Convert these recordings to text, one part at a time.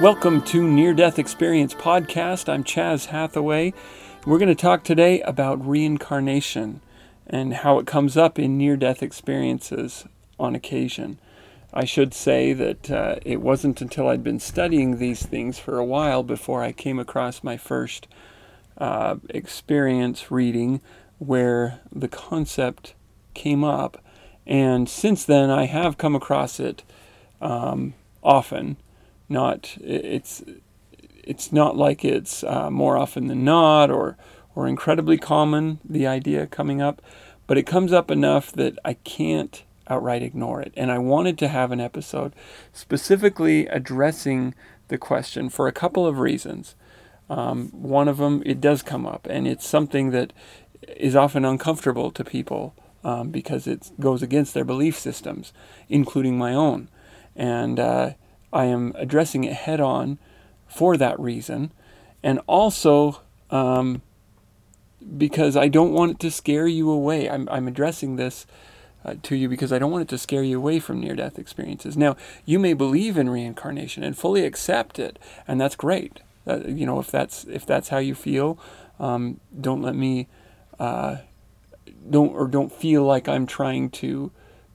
Welcome to Near Death Experience Podcast. I'm Chaz Hathaway. We're going to talk today about reincarnation and how it comes up in near death experiences on occasion. I should say that uh, it wasn't until I'd been studying these things for a while before I came across my first uh, experience reading where the concept came up. And since then, I have come across it um, often not it's it's not like it's uh, more often than not or or incredibly common the idea coming up but it comes up enough that I can't outright ignore it. And I wanted to have an episode specifically addressing the question for a couple of reasons. Um, one of them it does come up and it's something that is often uncomfortable to people um, because it goes against their belief systems including my own. And uh, I am addressing it head on for that reason, and also um, because I don't want it to scare you away. I'm, I'm addressing this uh, to you because I don't want it to scare you away from near death experiences. Now, you may believe in reincarnation and fully accept it, and that's great. Uh, you know, if that's if that's how you feel, um, don't let me uh, don't or don't feel like I'm trying to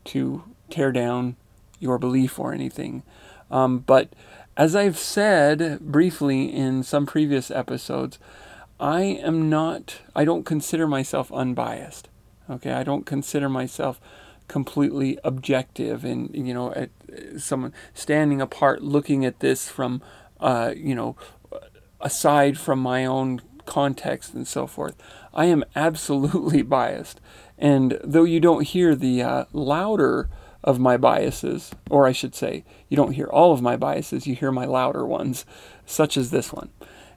to tear down your belief or anything. Um, but as I've said briefly in some previous episodes, I am not, I don't consider myself unbiased. Okay, I don't consider myself completely objective and, you know, at, someone standing apart looking at this from, uh, you know, aside from my own context and so forth. I am absolutely biased. And though you don't hear the uh, louder of my biases, or I should say, you don't hear all of my biases, you hear my louder ones, such as this one.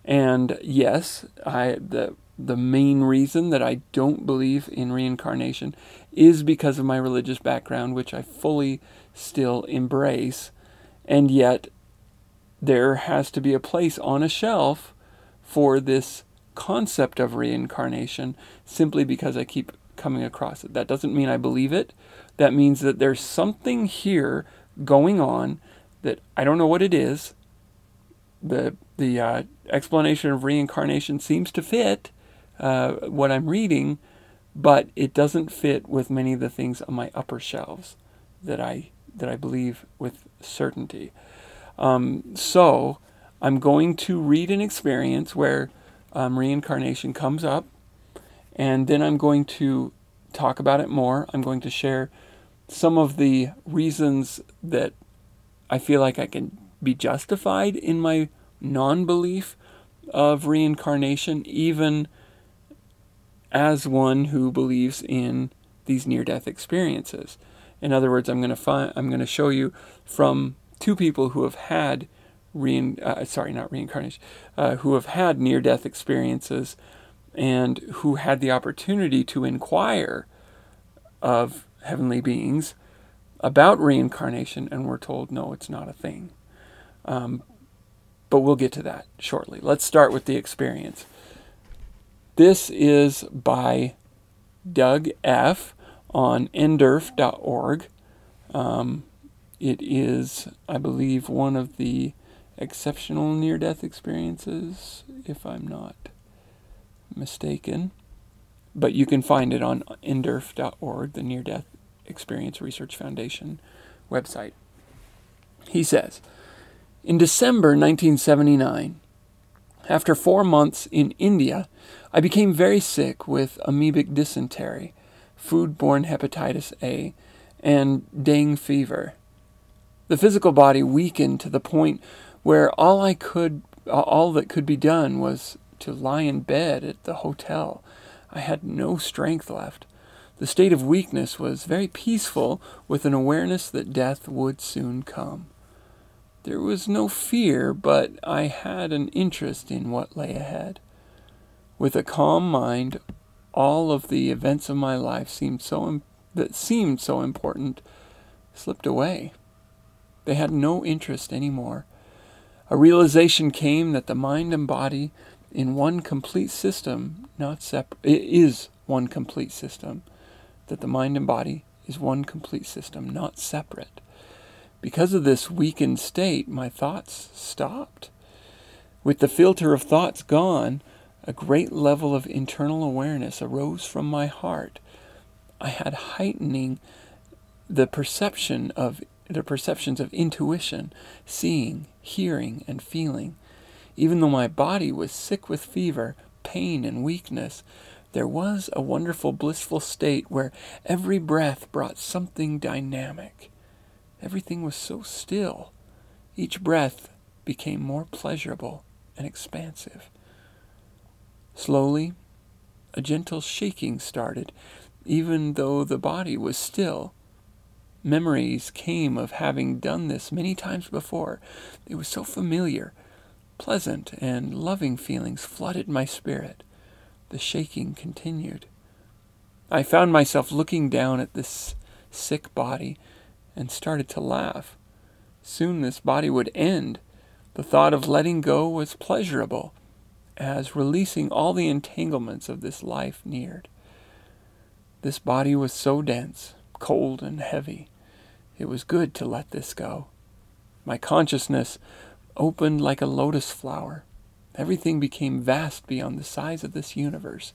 And yes, I the the main reason that I don't believe in reincarnation is because of my religious background, which I fully still embrace. And yet, there has to be a place on a shelf for this concept of reincarnation simply because I keep coming across it. That doesn't mean I believe it. That means that there's something here going on that I don't know what it is. The the uh, explanation of reincarnation seems to fit uh, what I'm reading, but it doesn't fit with many of the things on my upper shelves that I that I believe with certainty. Um, so I'm going to read an experience where um, reincarnation comes up, and then I'm going to talk about it more. I'm going to share some of the reasons that I feel like I can be justified in my non belief of reincarnation, even as one who believes in these near death experiences. In other words, I'm going to find I'm going to show you from two people who have had rein uh, sorry not reincarnation uh, who have had near death experiences and who had the opportunity to inquire of heavenly beings about reincarnation, and we're told, no, it's not a thing. Um, but we'll get to that shortly. Let's start with the experience. This is by Doug F. on nderf.org. Um, it is, I believe, one of the exceptional near death experiences, if I'm not mistaken. But you can find it on nderf.org, the Near Death Experience Research Foundation website. He says, In December 1979, after four months in India, I became very sick with amoebic dysentery, foodborne hepatitis A, and dengue fever. The physical body weakened to the point where all I could all that could be done was to lie in bed at the hotel I had no strength left. The state of weakness was very peaceful, with an awareness that death would soon come. There was no fear, but I had an interest in what lay ahead. With a calm mind, all of the events of my life seemed so Im- that seemed so important slipped away. They had no interest any more. A realization came that the mind and body in one complete system, not separate. It is one complete system. That the mind and body is one complete system, not separate. Because of this weakened state, my thoughts stopped. With the filter of thoughts gone, a great level of internal awareness arose from my heart. I had heightening the perception of the perceptions of intuition, seeing, hearing, and feeling. Even though my body was sick with fever, pain, and weakness, there was a wonderful, blissful state where every breath brought something dynamic. Everything was so still. Each breath became more pleasurable and expansive. Slowly, a gentle shaking started, even though the body was still. Memories came of having done this many times before. It was so familiar. Pleasant and loving feelings flooded my spirit. The shaking continued. I found myself looking down at this sick body and started to laugh. Soon this body would end. The thought of letting go was pleasurable, as releasing all the entanglements of this life neared. This body was so dense, cold, and heavy. It was good to let this go. My consciousness opened like a lotus flower. Everything became vast beyond the size of this universe.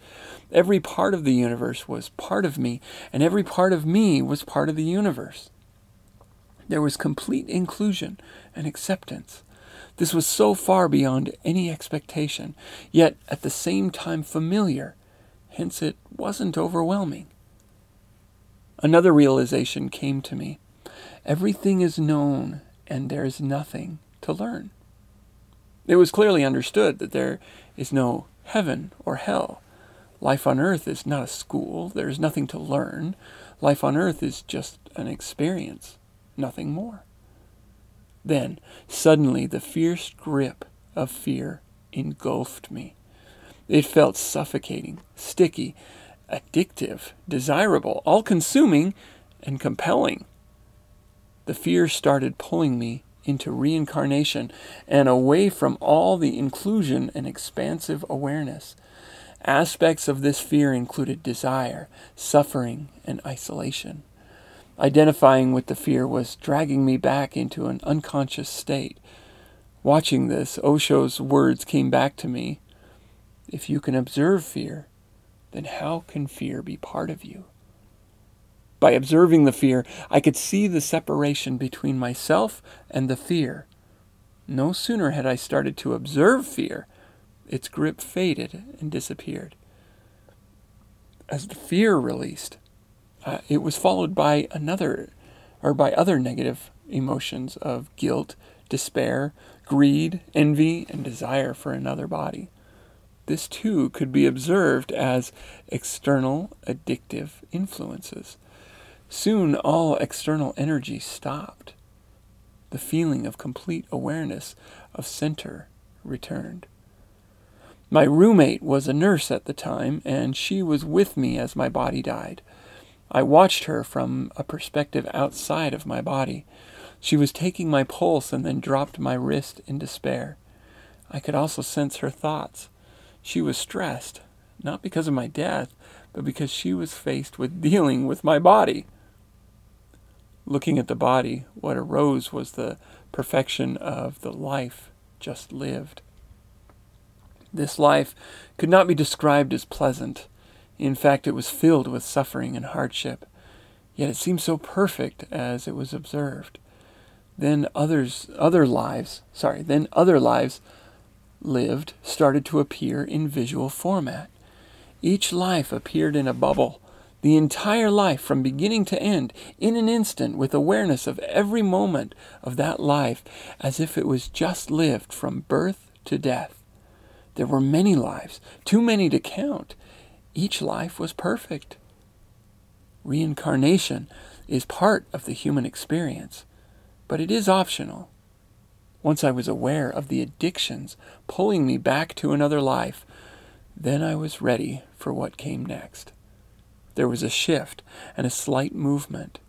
Every part of the universe was part of me, and every part of me was part of the universe. There was complete inclusion and acceptance. This was so far beyond any expectation, yet at the same time familiar, hence it wasn't overwhelming. Another realization came to me. Everything is known, and there is nothing to learn. It was clearly understood that there is no heaven or hell. Life on earth is not a school, there is nothing to learn. Life on earth is just an experience, nothing more. Then, suddenly, the fierce grip of fear engulfed me. It felt suffocating, sticky, addictive, desirable, all consuming, and compelling. The fear started pulling me into reincarnation and away from all the inclusion and expansive awareness. Aspects of this fear included desire, suffering, and isolation. Identifying with the fear was dragging me back into an unconscious state. Watching this, Osho's words came back to me If you can observe fear, then how can fear be part of you? By observing the fear, I could see the separation between myself and the fear. No sooner had I started to observe fear, its grip faded and disappeared. As the fear released, uh, it was followed by another, or by other negative emotions of guilt, despair, greed, envy, and desire for another body. This too could be observed as external addictive influences. Soon all external energy stopped. The feeling of complete awareness of center returned. My roommate was a nurse at the time, and she was with me as my body died. I watched her from a perspective outside of my body. She was taking my pulse and then dropped my wrist in despair. I could also sense her thoughts. She was stressed, not because of my death, but because she was faced with dealing with my body. Looking at the body, what arose was the perfection of the life just lived. This life could not be described as pleasant. In fact, it was filled with suffering and hardship. Yet it seemed so perfect as it was observed. Then others, other lives, sorry, then other lives lived started to appear in visual format. Each life appeared in a bubble, the entire life from beginning to end in an instant with awareness of every moment of that life as if it was just lived from birth to death. There were many lives, too many to count. Each life was perfect. Reincarnation is part of the human experience, but it is optional. Once I was aware of the addictions pulling me back to another life, then I was ready for what came next. There was a shift and a slight movement.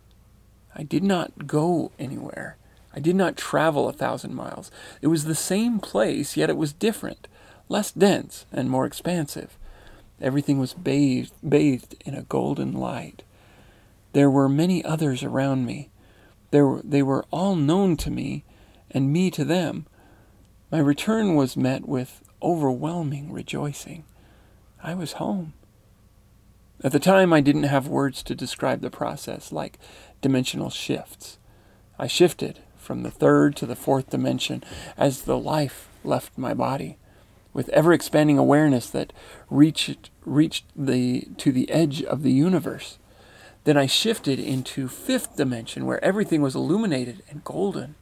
I did not go anywhere. I did not travel a thousand miles. It was the same place, yet it was different, less dense, and more expansive. Everything was bathed, bathed in a golden light. There were many others around me. They were, they were all known to me and me to them. My return was met with overwhelming rejoicing. I was home. At the time, I didn't have words to describe the process, like dimensional shifts. I shifted from the third to the fourth dimension as the life left my body, with ever expanding awareness that reached, reached the, to the edge of the universe. Then I shifted into fifth dimension where everything was illuminated and golden.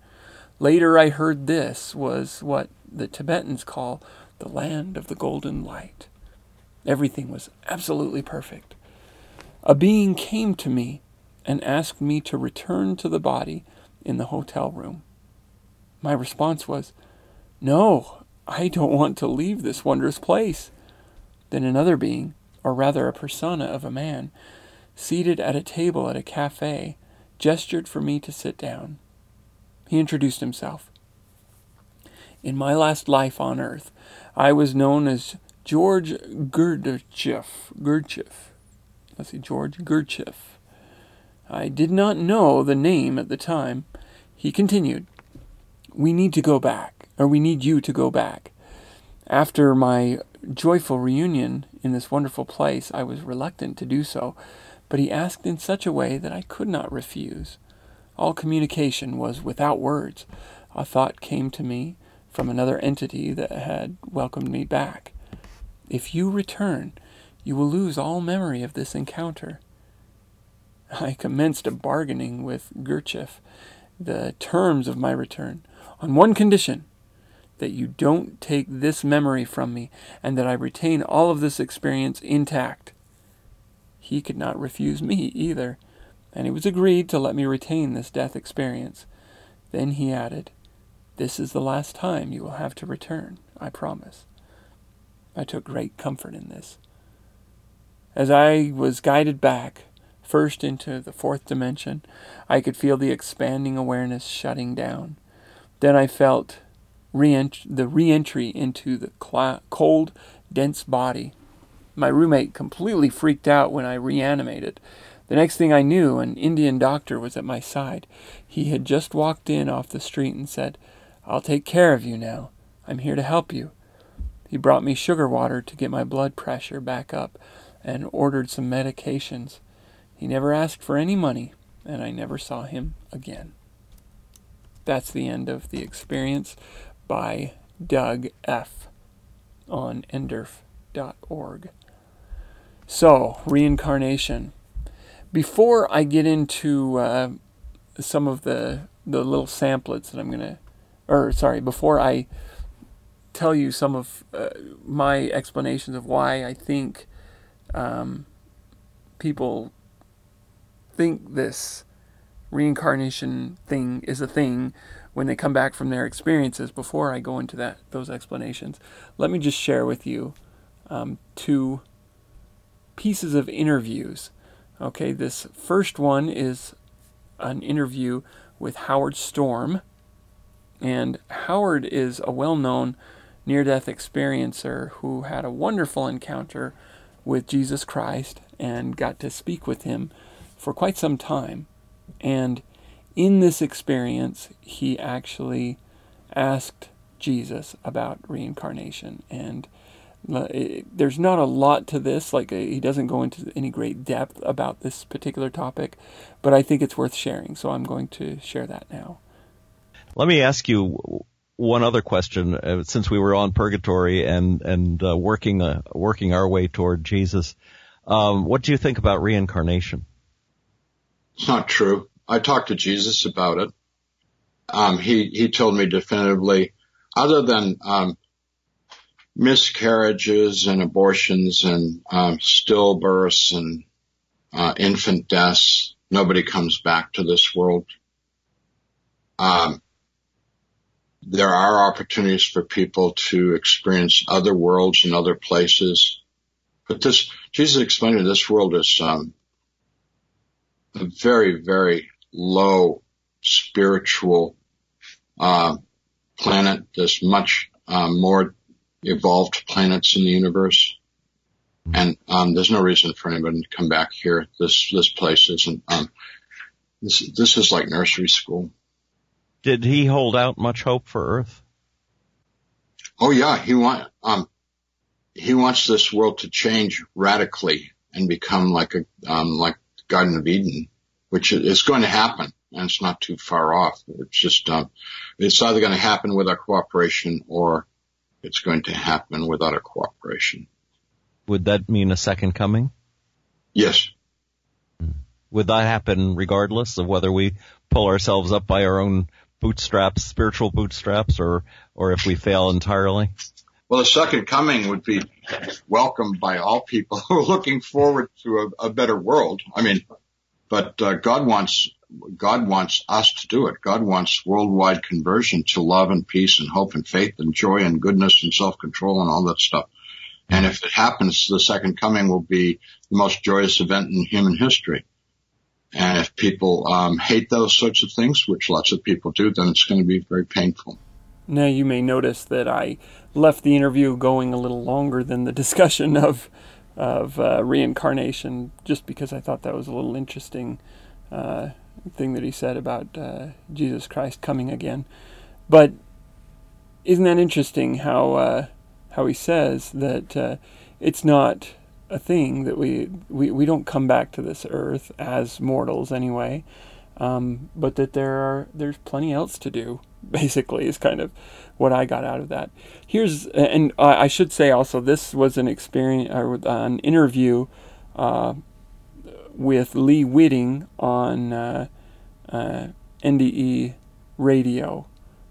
Later I heard this was what the Tibetans call the land of the golden light. Everything was absolutely perfect. A being came to me and asked me to return to the body in the hotel room. My response was, No, I don't want to leave this wondrous place. Then another being, or rather a persona of a man, seated at a table at a cafe, gestured for me to sit down. He introduced himself. In my last life on earth, I was known as George Gurdjieff. Gurdjieff. Let's see, George Gurdjieff. I did not know the name at the time. He continued, We need to go back, or we need you to go back. After my joyful reunion in this wonderful place, I was reluctant to do so, but he asked in such a way that I could not refuse. All communication was without words. A thought came to me from another entity that had welcomed me back. If you return, you will lose all memory of this encounter. I commenced a bargaining with Gurdjieff the terms of my return on one condition that you don't take this memory from me and that I retain all of this experience intact. He could not refuse me either, and it was agreed to let me retain this death experience. Then he added, This is the last time you will have to return, I promise. I took great comfort in this. As I was guided back, first into the fourth dimension, I could feel the expanding awareness shutting down. Then I felt re-ent- the re entry into the cl- cold, dense body my roommate completely freaked out when I reanimated. The next thing I knew, an Indian doctor was at my side. He had just walked in off the street and said, I'll take care of you now. I'm here to help you. He brought me sugar water to get my blood pressure back up and ordered some medications. He never asked for any money, and I never saw him again. That's the end of the experience by Doug F. on nderf.org. So, reincarnation. Before I get into uh, some of the the little samplets that I'm gonna, or sorry, before I tell you some of uh, my explanations of why I think um, people think this reincarnation thing is a thing when they come back from their experiences. Before I go into that those explanations, let me just share with you um, two pieces of interviews. Okay, this first one is an interview with Howard Storm. And Howard is a well known near death experiencer who had a wonderful encounter with Jesus Christ and got to speak with him for quite some time. And in this experience, he actually asked Jesus about reincarnation and there's not a lot to this. Like uh, he doesn't go into any great depth about this particular topic, but I think it's worth sharing. So I'm going to share that now. Let me ask you one other question. Uh, since we were on purgatory and and uh, working uh, working our way toward Jesus, um, what do you think about reincarnation? It's not true. I talked to Jesus about it. Um, he he told me definitively, other than um, miscarriages and abortions and um, stillbirths and uh, infant deaths. Nobody comes back to this world. Um, there are opportunities for people to experience other worlds and other places, but this Jesus explained that this world is um, a very, very low spiritual uh, planet. There's much uh, more evolved planets in the universe. And um, there's no reason for anybody to come back here. This this place isn't. Um, This, this is like nursery school. Did he hold out much hope for Earth? Oh yeah, he want um he wants this world to change radically and become like a um like Garden of Eden, which is going to happen and it's not too far off. It's just um it's either going to happen with our cooperation or it's going to happen without our cooperation. Would that mean a second coming? Yes. Would that happen regardless of whether we pull ourselves up by our own bootstraps, spiritual bootstraps, or or if we fail entirely? Well, the second coming would be welcomed by all people who are looking forward to a, a better world. I mean, but uh, God wants God wants us to do it. God wants worldwide conversion to love and peace and hope and faith and joy and goodness and self-control and all that stuff. And if it happens, the second coming will be the most joyous event in human history. And if people um, hate those sorts of things, which lots of people do, then it's going to be very painful. Now, you may notice that I left the interview going a little longer than the discussion of of uh, reincarnation, just because I thought that was a little interesting uh, thing that he said about uh, Jesus Christ coming again. But isn't that interesting how uh, how he says that uh, it's not a thing that we, we we don't come back to this earth as mortals anyway, um, but that there are there's plenty else to do. Basically, is kind of what I got out of that. Here's and I should say also this was an experience or an interview uh, with Lee Witting on uh, uh, NDE Radio,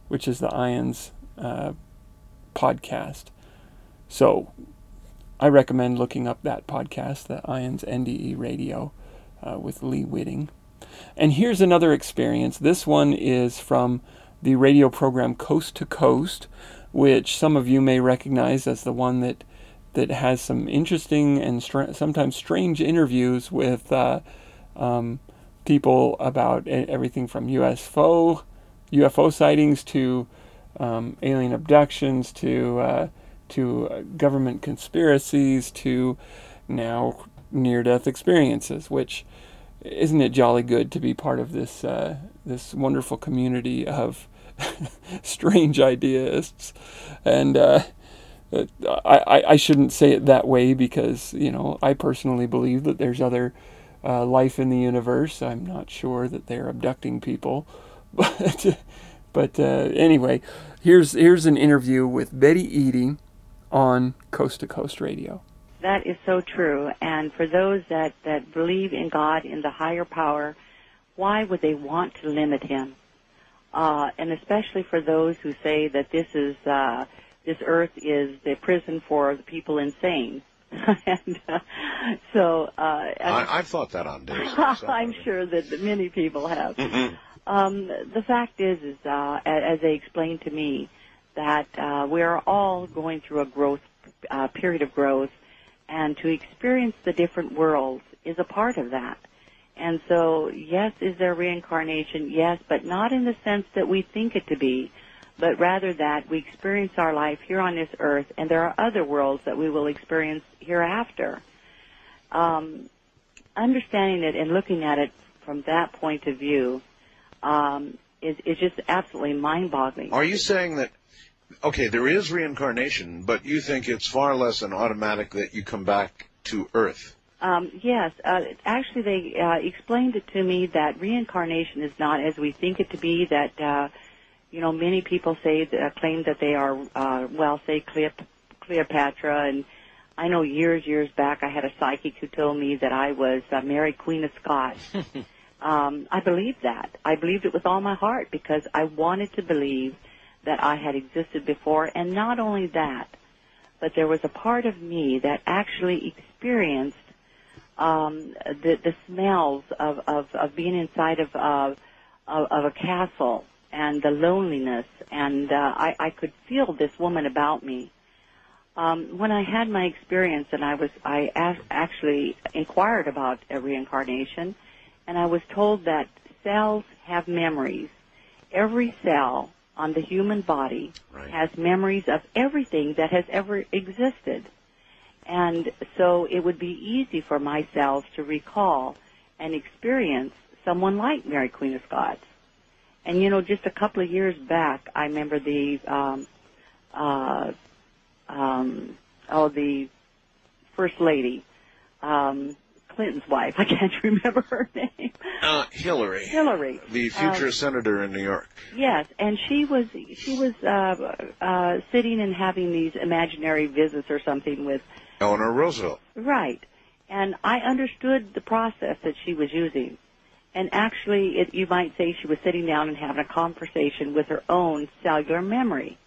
which is the Ions uh, podcast. So I recommend looking up that podcast, the Ions NDE Radio uh, with Lee Witting. And here's another experience. This one is from the radio program Coast to Coast, which some of you may recognize as the one that that has some interesting and str- sometimes strange interviews with uh, um, people about everything from UFO UFO sightings to um, alien abductions to uh, to uh, government conspiracies to now near-death experiences, which isn't it jolly good to be part of this uh, this wonderful community of strange ideists and uh, I, I shouldn't say it that way because you know I personally believe that there's other uh, life in the universe. I'm not sure that they're abducting people, but but uh, anyway, here's here's an interview with Betty Eadie on Coast to Coast Radio. That is so true. And for those that that believe in God, in the higher power, why would they want to limit Him? Uh, and especially for those who say that this is uh, this earth is the prison for the people insane. and uh, so uh, I, have thought that on days. I'm sure that many people have. Mm-hmm. Um, the fact is, is uh, as they explained to me, that uh, we are all going through a growth uh, period of growth, and to experience the different worlds is a part of that. And so, yes, is there reincarnation? Yes, but not in the sense that we think it to be but rather that we experience our life here on this earth, and there are other worlds that we will experience hereafter. Um, understanding it and looking at it from that point of view um, is, is just absolutely mind-boggling. Are you saying that? Okay, there is reincarnation, but you think it's far less an automatic that you come back to Earth. Um, yes, uh, actually, they uh, explained it to me that reincarnation is not as we think it to be. That uh, you know, many people say uh, claim that they are, uh, well, say Cleop- Cleopatra, and I know years, years back, I had a psychic who told me that I was uh, Mary Queen of Scots. um, I believed that. I believed it with all my heart because I wanted to believe that I had existed before, and not only that, but there was a part of me that actually experienced um, the, the smells of, of, of being inside of, of, of a castle and the loneliness, and uh, I, I could feel this woman about me. Um, when I had my experience, and I was, I a- actually inquired about a reincarnation, and I was told that cells have memories. Every cell on the human body right. has memories of everything that has ever existed. And so it would be easy for my cells to recall and experience someone like Mary Queen of Scots. And you know, just a couple of years back, I remember the um, uh, um, oh the first lady, um, Clinton's wife. I can't remember her name. Uh, Hillary. Hillary, the future Uh, senator in New York. Yes, and she was she was uh, uh, sitting and having these imaginary visits or something with Eleanor Roosevelt. right, and I understood the process that she was using, and actually, it, you might say she was sitting down and having a conversation with her own cellular memory,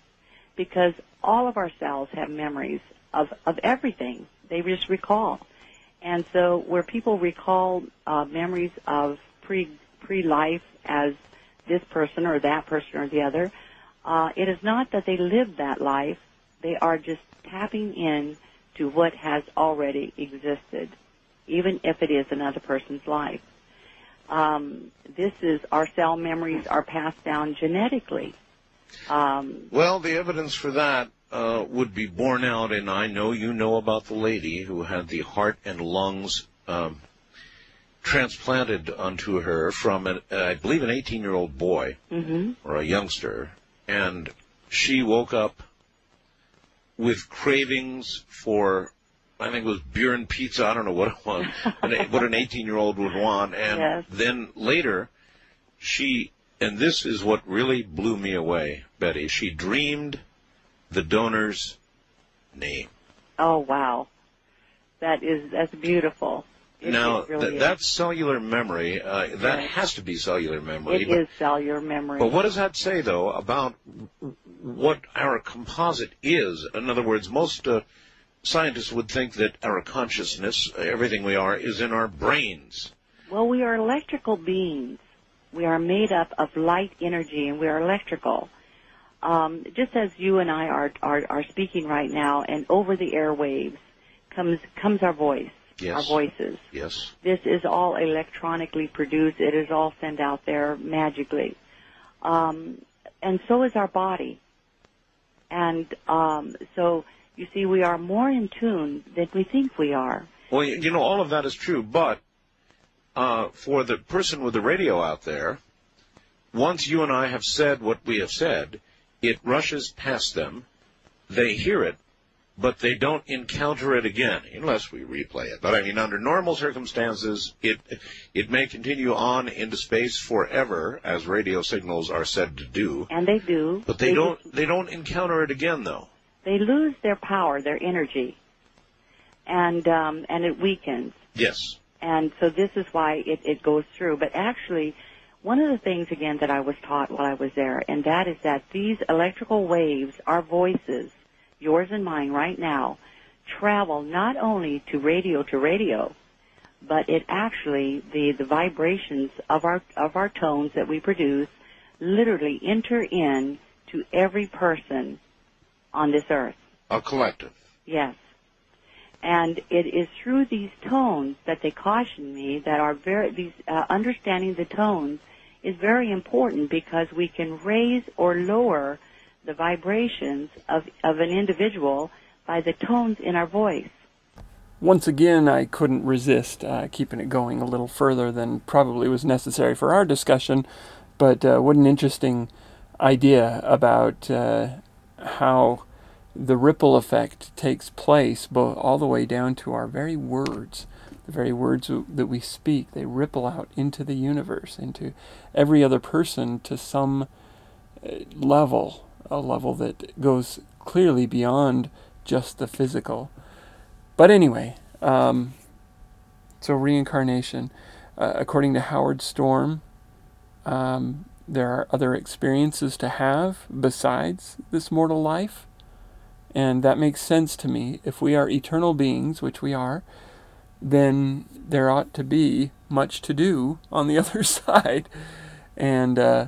because all of our cells have memories of of everything. They just recall, and so where people recall uh, memories of pre pre life as this person or that person or the other. Uh, it is not that they live that life. They are just tapping in to what has already existed, even if it is another person's life. Um, this is our cell memories are passed down genetically. Um, Well, the evidence for that uh, would be borne out and I know you know about the lady who had the heart and lungs um, transplanted onto her from, an, I believe, an 18 year old boy hmm or a youngster, and she woke up with cravings for. I think it was beer and pizza. I don't know what it was, an- what an 18 year old would want. And Yes. then later, she, and this is what really blew me away, Betty, she dreamed the donor's name. Oh wow, that is that's beautiful. It, now, it really th- that's cellular memory. Uh, that Yes. has to be cellular memory. it but- is cellular memory. But what does that say, though, about what our composite is? In other words, most uh, scientists would think that our consciousness, everything we are, is in our brains. Well, we are electrical beings. We are made up of light energy, and we are electrical. Um, just as you and I are, are are speaking right now, and over the airwaves comes comes our voice, Yes. our voices. Yes. This is all electronically produced. It is all sent out there magically, um, and so is our body. And um, so you see, we are more in tune than we think we are. Well, you you know, all of that is true, but uh, for the person with the radio out there, once you and I have said what we have said, it rushes past them. They hear it, but they don't encounter it again unless we replay it. But I mean, under normal circumstances, it it may continue on into space forever, as radio signals are said to do. And they do. But they just- don't they don't encounter it again, though. they lose their power, their energy, and um, and it weakens. Yes. And so this is why it, it goes through. But actually, one of the things again that I was taught while I was there, and that is that these electrical waves, our voices, yours and mine right now, travel not only to radio to radio, but it actually the the vibrations of our of our tones that we produce literally enter in to every person on this earth. A collective. Yes. And it is through these tones that they caution me that our very these uh, understanding the tones is very important because we can raise or lower the vibrations of of an individual by the tones in our voice. Once again, I couldn't resist uh, keeping it going a little further than probably was necessary for our discussion. But uh, what an interesting idea about uh, how the ripple effect takes place, both all the way down to our very words. The very words that we speak, they ripple out into the universe, into every other person to some uh, level, a level that goes clearly beyond just the physical. But anyway, um, so reincarnation, uh, according to Howard Storm, um, there are other experiences to have besides this mortal life. And that makes sense to me. If we are eternal beings, which we are, then there ought to be much to do on the other side. And uh,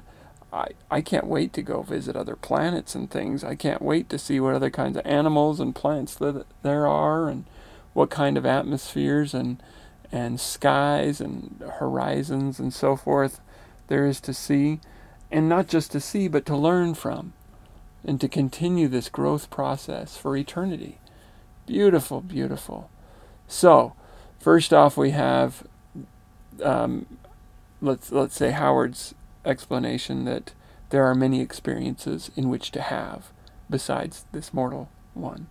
I, I can't wait to go visit other planets and things. I can't wait to see what other kinds of animals and plants that there are and what kind of atmospheres and and skies and horizons and so forth there is to see and not just to see but to learn from and to continue this growth process for eternity beautiful beautiful so first off we have um, let's let's say Howard's explanation that there are many experiences in which to have besides this mortal one.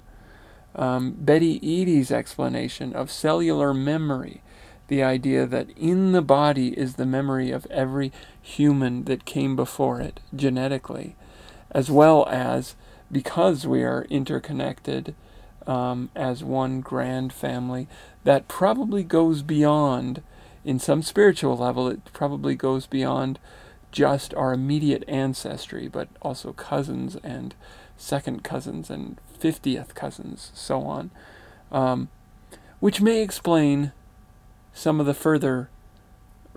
Um, Betty Eadie's explanation of cellular memory, the idea that in the body is the memory of every human that came before it genetically, as well as because we are interconnected um, as one grand family, that probably goes beyond, in some spiritual level, it probably goes beyond just our immediate ancestry, but also cousins and second cousins and 50th cousins, so on, um, which may explain some of the further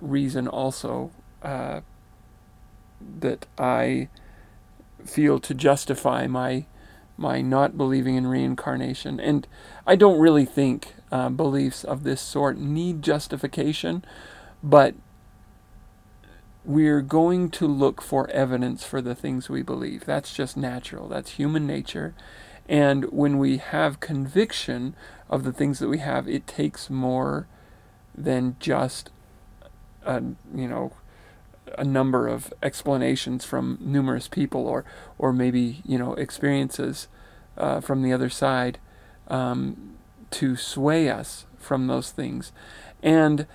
reason also uh, that I feel to justify my my not believing in reincarnation. And I don't really think uh, beliefs of this sort need justification, but we're going to look for evidence for the things we believe. That's just natural, that's human nature. And when we have conviction of the things that we have, it takes more than just a, you know, a number of explanations from numerous people or, or maybe, you know, experiences uh, from the other side um, to sway us from those things. And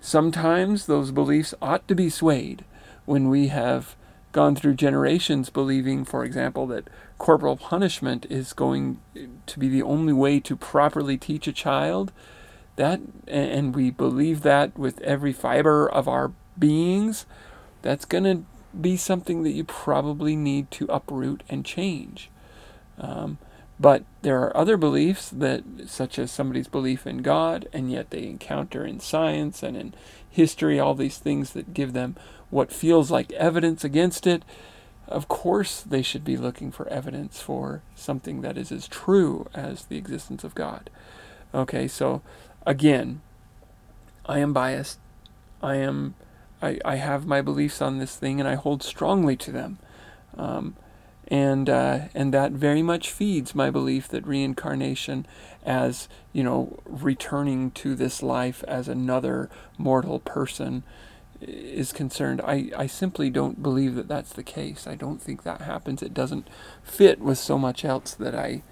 Sometimes those beliefs ought to be swayed when we have gone through generations believing, for example, that corporal punishment is going to be the only way to properly teach a child. That and we believe that with every fiber of our beings, that's going to be something that you probably need to uproot and change. Um, but there are other beliefs that, such as somebody's belief in God, and yet they encounter in science and in history all these things that give them what feels like evidence against it. Of course, they should be looking for evidence for something that is as true as the existence of God. Okay, so again, I am biased. I am, I, I have my beliefs on this thing, and I hold strongly to them. Um, and uh, and that very much feeds my belief that reincarnation as you know returning to this life as another mortal person is concerned. I, I simply don't believe that that's the case. I don't think that happens. It doesn't fit with so much else that i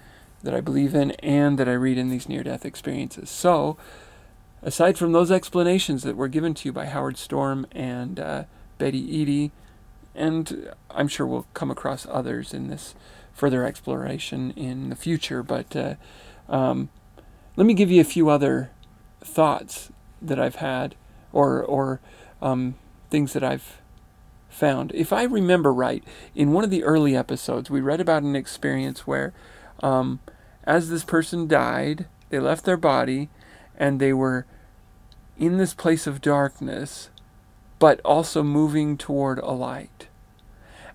that i believe in and that i read in these near death experiences. So aside from those explanations that were given to you by howard storm and uh, betty Eadie, and I'm sure we'll come across others in this further exploration in the future. But uh, um, let me give you a few other thoughts that I've had, or or um, things that I've found. If I remember right, in one of the early episodes, we read about an experience where, um, as this person died, they left their body, and they were in this place of darkness but also moving toward a light.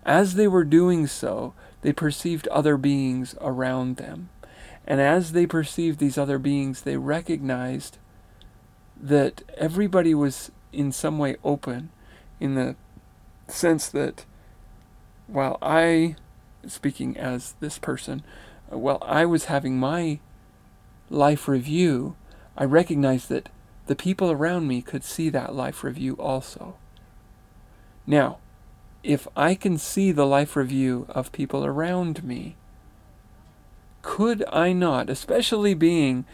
As they were doing so, they perceived other beings around them. And as they perceived these other beings, they recognized that everybody was in some way open in the sense that while I, speaking as this person, while I was having my life review, I recognized that the people around me could see that life review also. Now, if I can see the life review of people around me, could I not, especially being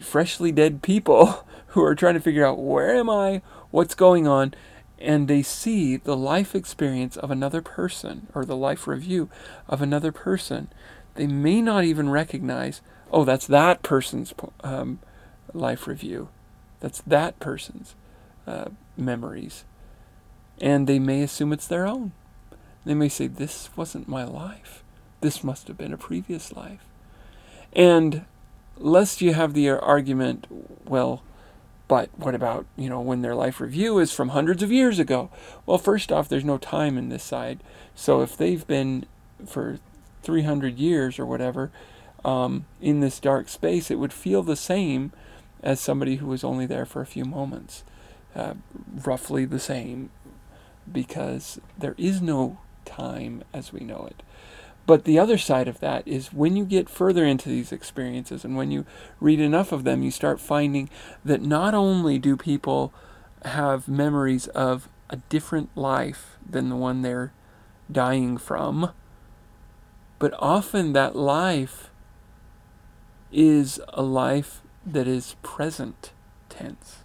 freshly dead people who are trying to figure out where am I, what's going on, and they see the life experience of another person or the life review of another person, they may not even recognize, oh, that's that person's um, life review. That's that person's uh, memories. And they may assume it's their own. They may say, This wasn't my life. This must have been a previous life. And lest you have the argument, well, but what about, you know, when their life review is from hundreds of years ago? Well, first off, there's no time in this side. So if they've been for 300 years or whatever um, in this dark space, it would feel the same as somebody who was only there for a few moments. Uh, roughly the same, because there is no time as we know it. But the other side of that is when you get further into these experiences and when you read enough of them, you start finding that not only do people have memories of a different life than the one they're dying from. But often that life is a life that is present tense.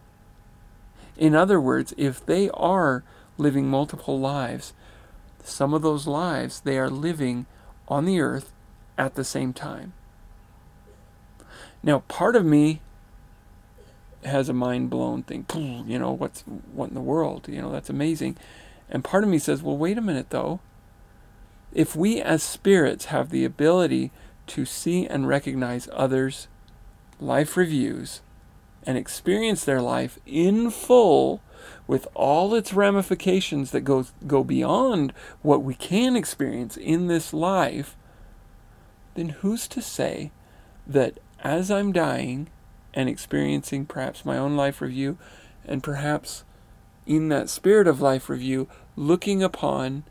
In other words, if they are living multiple lives, some of those lives they are living on the earth at the same time. Now, part of me has a mind blown thing. You know, what's what in the world? You know, that's amazing. And part of me says, well, wait a minute though. If we as spirits have the ability to see and recognize others' life reviews and experience their life in full with all its ramifications that go, go beyond what we can experience in this life, then who's to say that as I'm dying and experiencing perhaps my own life review, and perhaps in that spirit of life review, looking upon,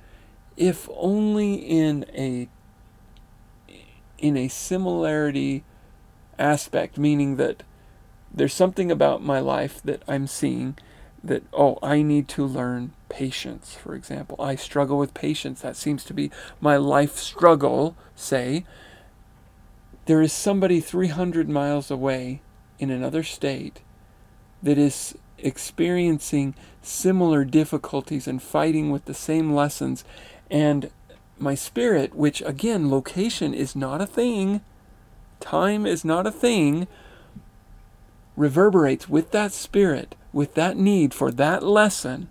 if only in a in a similarity aspect, meaning that there's something about my life that I'm seeing that, oh, I need to learn patience, for example. I struggle with patience. That seems to be my life struggle, say. There is somebody 300 miles away in another state that is experiencing similar difficulties and fighting with the same lessons. And my spirit, which again, location is not a thing, time is not a thing, reverberates with that spirit, with that need for that lesson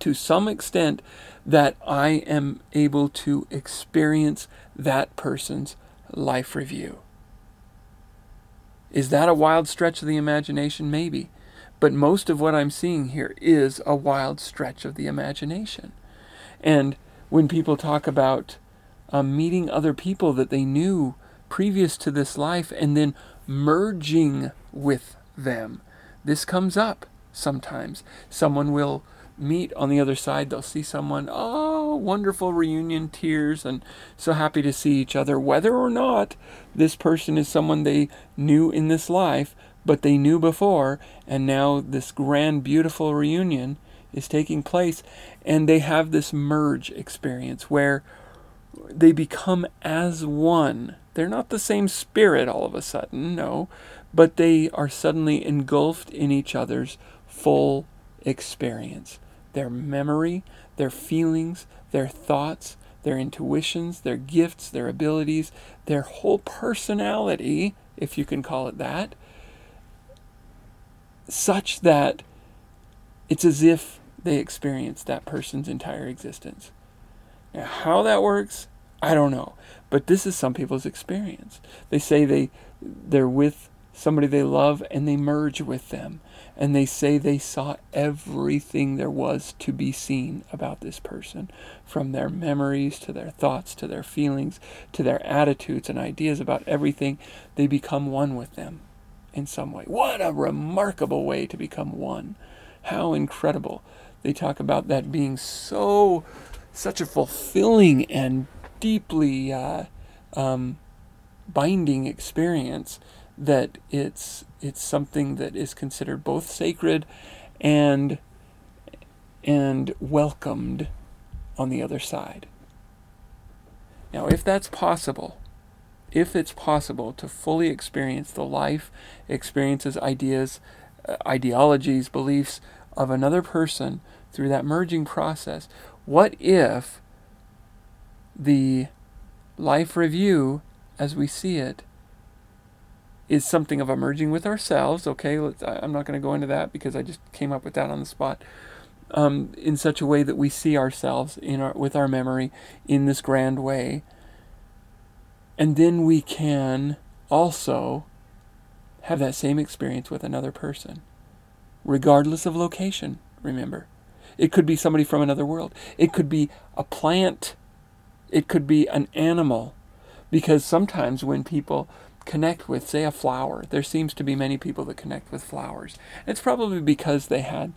to some extent that I am able to experience that person's life review. Is that a wild stretch of the imagination? Maybe. But most of what I'm seeing here is a wild stretch of the imagination. And when people talk about um, meeting other people that they knew previous to this life and then merging with them. This comes up sometimes. Someone will meet on the other side, they'll see someone, oh, wonderful reunion, tears, and so happy to see each other, whether or not this person is someone they knew in this life, but they knew before, and now this grand, beautiful reunion is taking place, and they have this merge experience where they become as one. They're not the same spirit all of a sudden, no, but they are suddenly engulfed in each other's full experience. Their memory, their feelings, their thoughts, their intuitions, their gifts, their abilities, their whole personality, if you can call it that, such that it's as if they experience that person's entire existence. Now, how that works, I don't know. But this is some people's experience. They say they they're with somebody they love and they merge with them and they say they saw everything there was to be seen about this person from their memories to their thoughts to their feelings to their attitudes and ideas about everything they become one with them in some way what a remarkable way to become one how incredible they talk about that being so such a fulfilling and deeply uh, um, binding experience that it's it's something that is considered both sacred and and welcomed on the other side. Now, if that's possible, if it's possible to fully experience the life, experiences, ideas, uh, ideologies, beliefs of another person through that merging process, what if the life review as we see it is something of a merging with ourselves. Okay, I'm not going to go into that because I just came up with that on the spot. Um, in such a way that we see ourselves in our with our memory in this grand way, and then we can also have that same experience with another person, regardless of location. Remember, it could be somebody from another world. It could be a plant. It could be an animal, because sometimes when people connect with, say, a flower. There seems to be many people that connect with flowers. It's probably because they had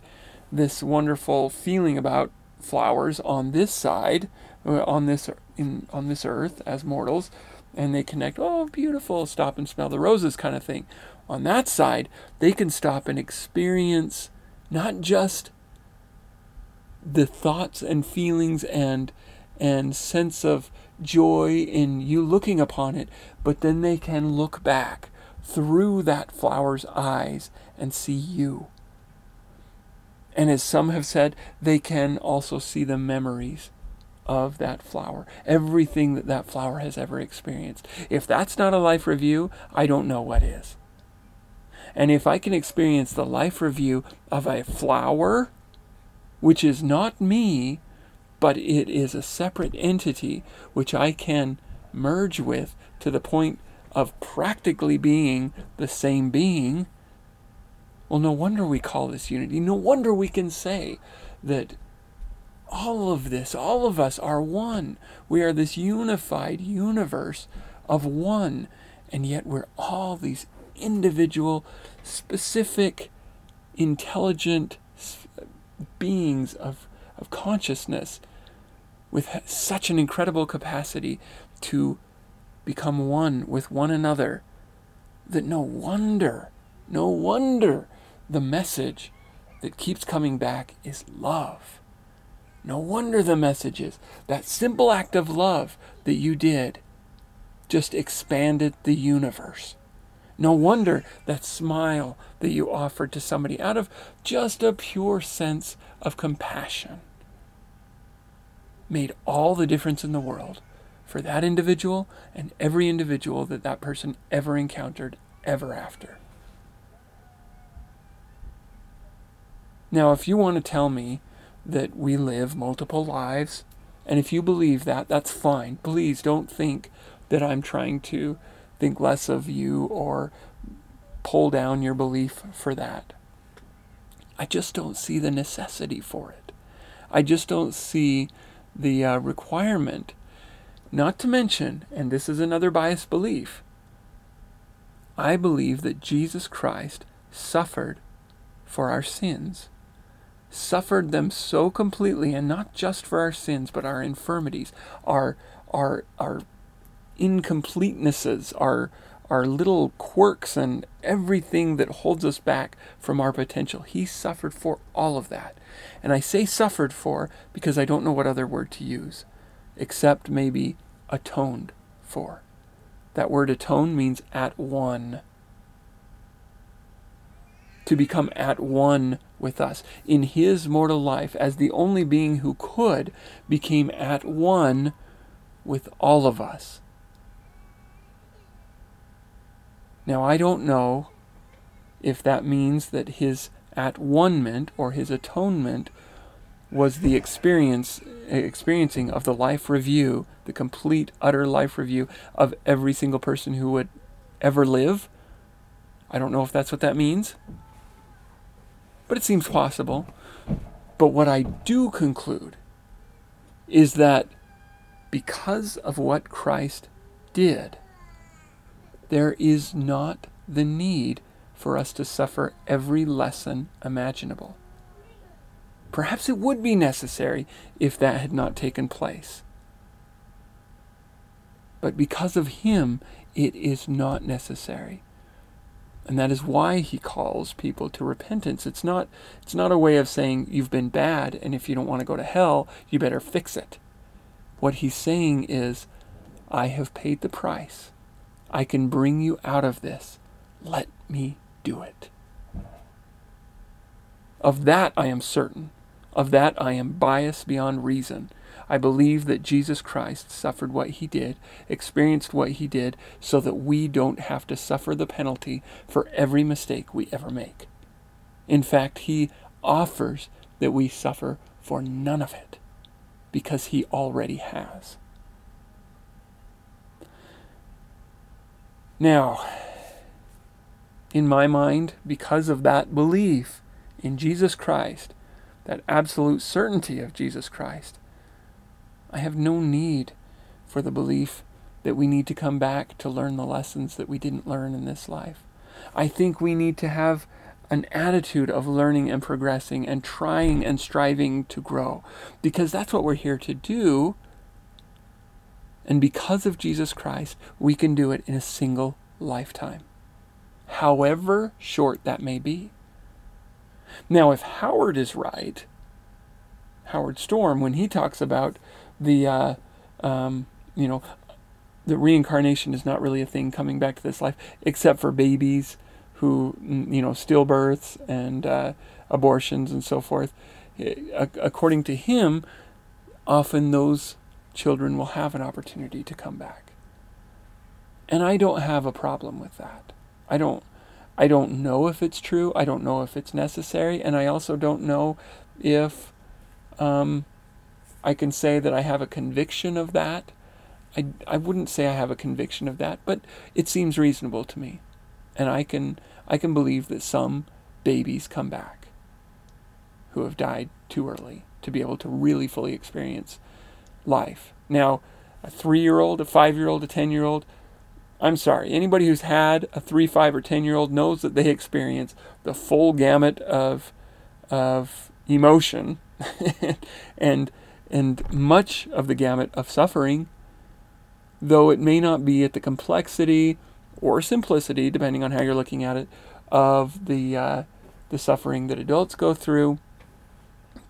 this wonderful feeling about flowers on this side, uh, on this in on this earth as mortals, and they connect. Oh, beautiful! Stop and smell the roses, kind of thing. On that side, they can stop and experience Not just the thoughts and feelings and and sense of joy in you looking upon it, but then they can look back through that flower's eyes and see you. And as some have said, they can also see the memories of that flower, everything that that flower has ever experienced. If that's not a life review, I don't know what is. And if I can experience the life review of a flower, which is not me, but it is a separate entity which I can merge with to the point of practically being the same being, well, no wonder we call this unity. No wonder we can say that all of this, all of us are one. We are this unified universe of one, and yet we're all these individual, specific, intelligent beings of, of consciousness with such an incredible capacity to become one with one another that no wonder, no wonder the message that keeps coming back is love. No wonder the message is that simple act of love that you did just expanded the universe. No wonder that smile that you offered to somebody out of just a pure sense of compassion made all the difference in the world for that individual and every individual that that person ever encountered ever after. Now, if you want to tell me that we live multiple lives, and if you believe that, that's fine. Please don't think that I'm trying to think less of you or pull down your belief for that. I just don't see the necessity for it. I just don't see the uh, requirement. Not to mention, and this is another biased belief, I believe that Jesus Christ suffered for our sins suffered them so completely, and not just for our sins, but our infirmities, our our our incompletenesses, our our little quirks and everything that holds us back from our potential. He suffered for all of that. And I say suffered for because I don't know what other word to use, except maybe atoned for. That word atone means at one to become at one with us. In his mortal life, as the only being who could, became at one with all of us. Now, I don't know if that means that his at one meant or his atonement was the experience experiencing of the life review, the complete utter life review of every single person who would ever live. I don't know if that's what that means but it seems possible. But what I do conclude is that because of what Christ did, there is not the need for us to suffer every lesson imaginable. Perhaps it would be necessary if that had not taken place. But because of Him, it is not necessary. And that is why he calls people to repentance. It's not it's not a way of saying you've been bad and if you don't want to go to hell, you better fix it. What he's saying is I have paid the price. I can bring you out of this. Let me do it. Of that I am certain. Of that I am biased beyond reason. I believe that Jesus Christ suffered what he did, experienced what he did, so that we don't have to suffer the penalty for every mistake we ever make. In fact, he offers that we suffer for none of it, because he already has. Now, in my mind, because of that belief in Jesus Christ, that absolute certainty of Jesus Christ, I have no need for the belief that we need to come back to learn the lessons that we didn't learn in this life. I think we need to have an attitude of learning and progressing and trying and striving to grow because that's what we're here to do. And because of Jesus Christ, we can do it in a single lifetime, however short that may be. Now, if Howard is right, Howard Storm, when he talks about the, uh, um, you know, the reincarnation is not really a thing coming back to this life, except for babies who, you know, stillbirths and uh, abortions and so forth. According to him, often those children will have an opportunity to come back. And I don't have a problem with that. I don't I don't know if it's true. I don't know if it's necessary, and I also don't know if um, I can say that I have a conviction of that. I, I wouldn't say I have a conviction of that, but it seems reasonable to me, and I can I can believe that some babies come back who have died too early to be able to really fully experience life. Now, a three-year-old, a five-year-old, a ten-year-old I'm sorry, anybody who's had a 3, 5, or 10 year old knows that they experience the full gamut of, of emotion and, and much of the gamut of suffering, though it may not be at the complexity or simplicity, depending on how you're looking at it, of the, uh, the suffering that adults go through.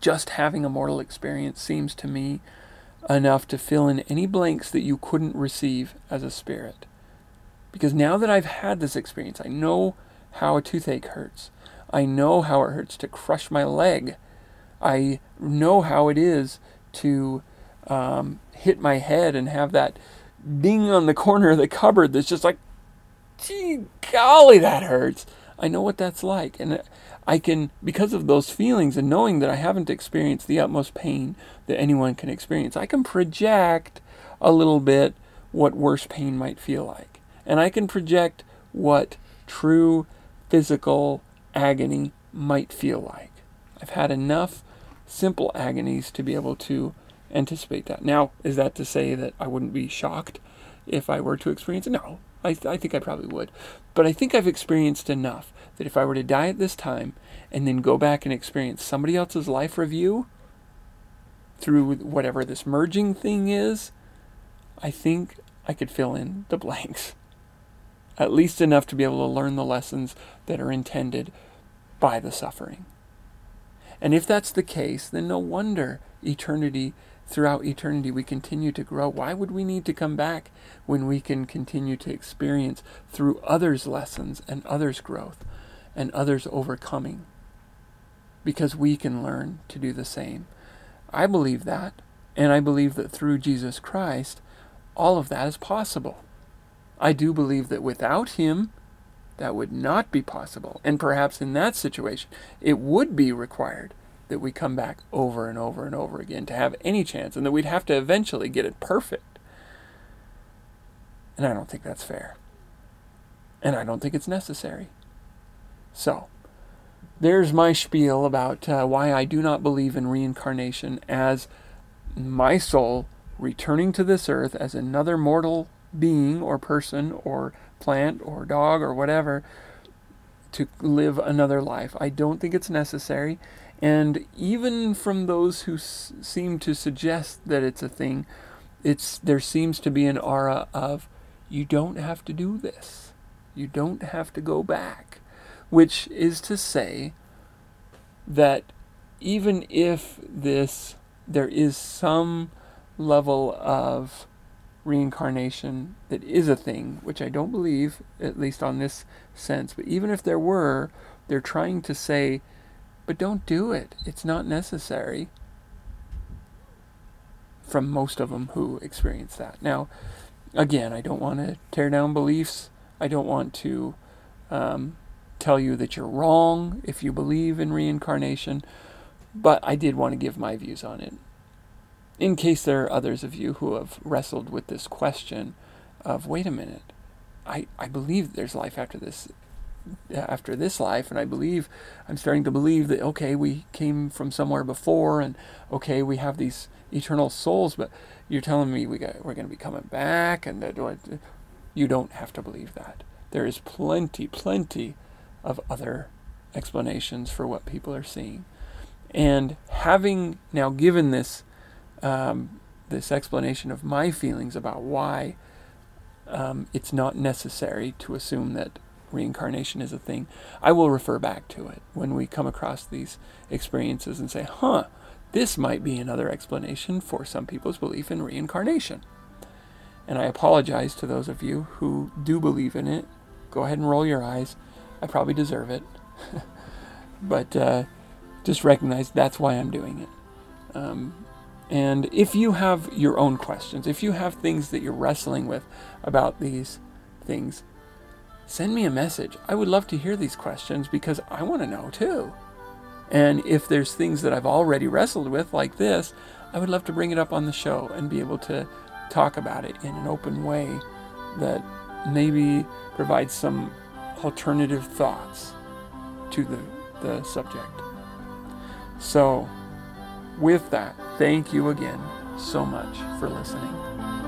Just having a mortal experience seems to me enough to fill in any blanks that you couldn't receive as a spirit. Because now that I've had this experience, I know how a toothache hurts. I know how it hurts to crush my leg. I know how it is to um, hit my head and have that ding on the corner of the cupboard that's just like, gee, golly, that hurts. I know what that's like. And I can, because of those feelings and knowing that I haven't experienced the utmost pain that anyone can experience, I can project a little bit what worse pain might feel like and I can project what true physical agony might feel like. I've had enough simple agonies to be able to anticipate that. Now, is that to say that I wouldn't be shocked if I were to experience it? No, I, I think I probably would. But I think I've experienced enough that if I were to die at this time and then go back and experience somebody else's life review through whatever this merging thing is, I think I could fill in the blanks at least enough to be able to learn the lessons that are intended by the suffering. And if that's the case, then no wonder eternity, throughout eternity, we continue to grow. Why would we need to come back when we can continue to experience through others' lessons and others' growth and others' overcoming? Because we can learn to do the same. I believe that, and I believe that through Jesus Christ, all of that is possible. I do believe that without him, that would not be possible. And perhaps in that situation, it would be required that we come back over and over and over again to have any chance, and that we'd have to eventually get it perfect. And I don't think that's fair. And I don't think it's necessary. So, there's my spiel about uh, why I do not believe in reincarnation as my soul returning to this earth as another mortal being or person or plant or dog or whatever to live another life. I don't think it's necessary. And even from those who s- seem to suggest that it's a thing, it's there seems to be an aura of you don't have to do this. You don't have to go back, which is to say that even if this there is some level of reincarnation that is a thing, which I don't believe, at least on this sense. But even if there were, they're trying to say, but don't do it. It's not necessary. From most of them who experience that. Now, again, I don't want to tear down beliefs. I don't want to um, tell you that you're wrong if you believe in reincarnation. But I did want to give my views on it in case there are others of you who have wrestled with this question of wait a minute i i believe there's life after this after this life and i believe i'm starting to believe that okay we came from somewhere before and okay we have these eternal souls but you're telling me we got we're going to be coming back and that you don't have to believe that there is plenty plenty of other explanations for what people are seeing and having now given this um, this explanation of my feelings about why um, it's not necessary to assume that reincarnation is a thing, I will refer back to it when we come across these experiences and say, huh, this might be another explanation for some people's belief in reincarnation. And I apologize to those of you who do believe in it. Go ahead and roll your eyes. I probably deserve it. but uh, just recognize that's why I'm doing it. Um, and if you have your own questions, if you have things that you're wrestling with about these things, send me a message. I would love to hear these questions because I want to know too. And if there's things that I've already wrestled with, like this, I would love to bring it up on the show and be able to talk about it in an open way that maybe provides some alternative thoughts to the, the subject. So, with that, thank you again so much for listening.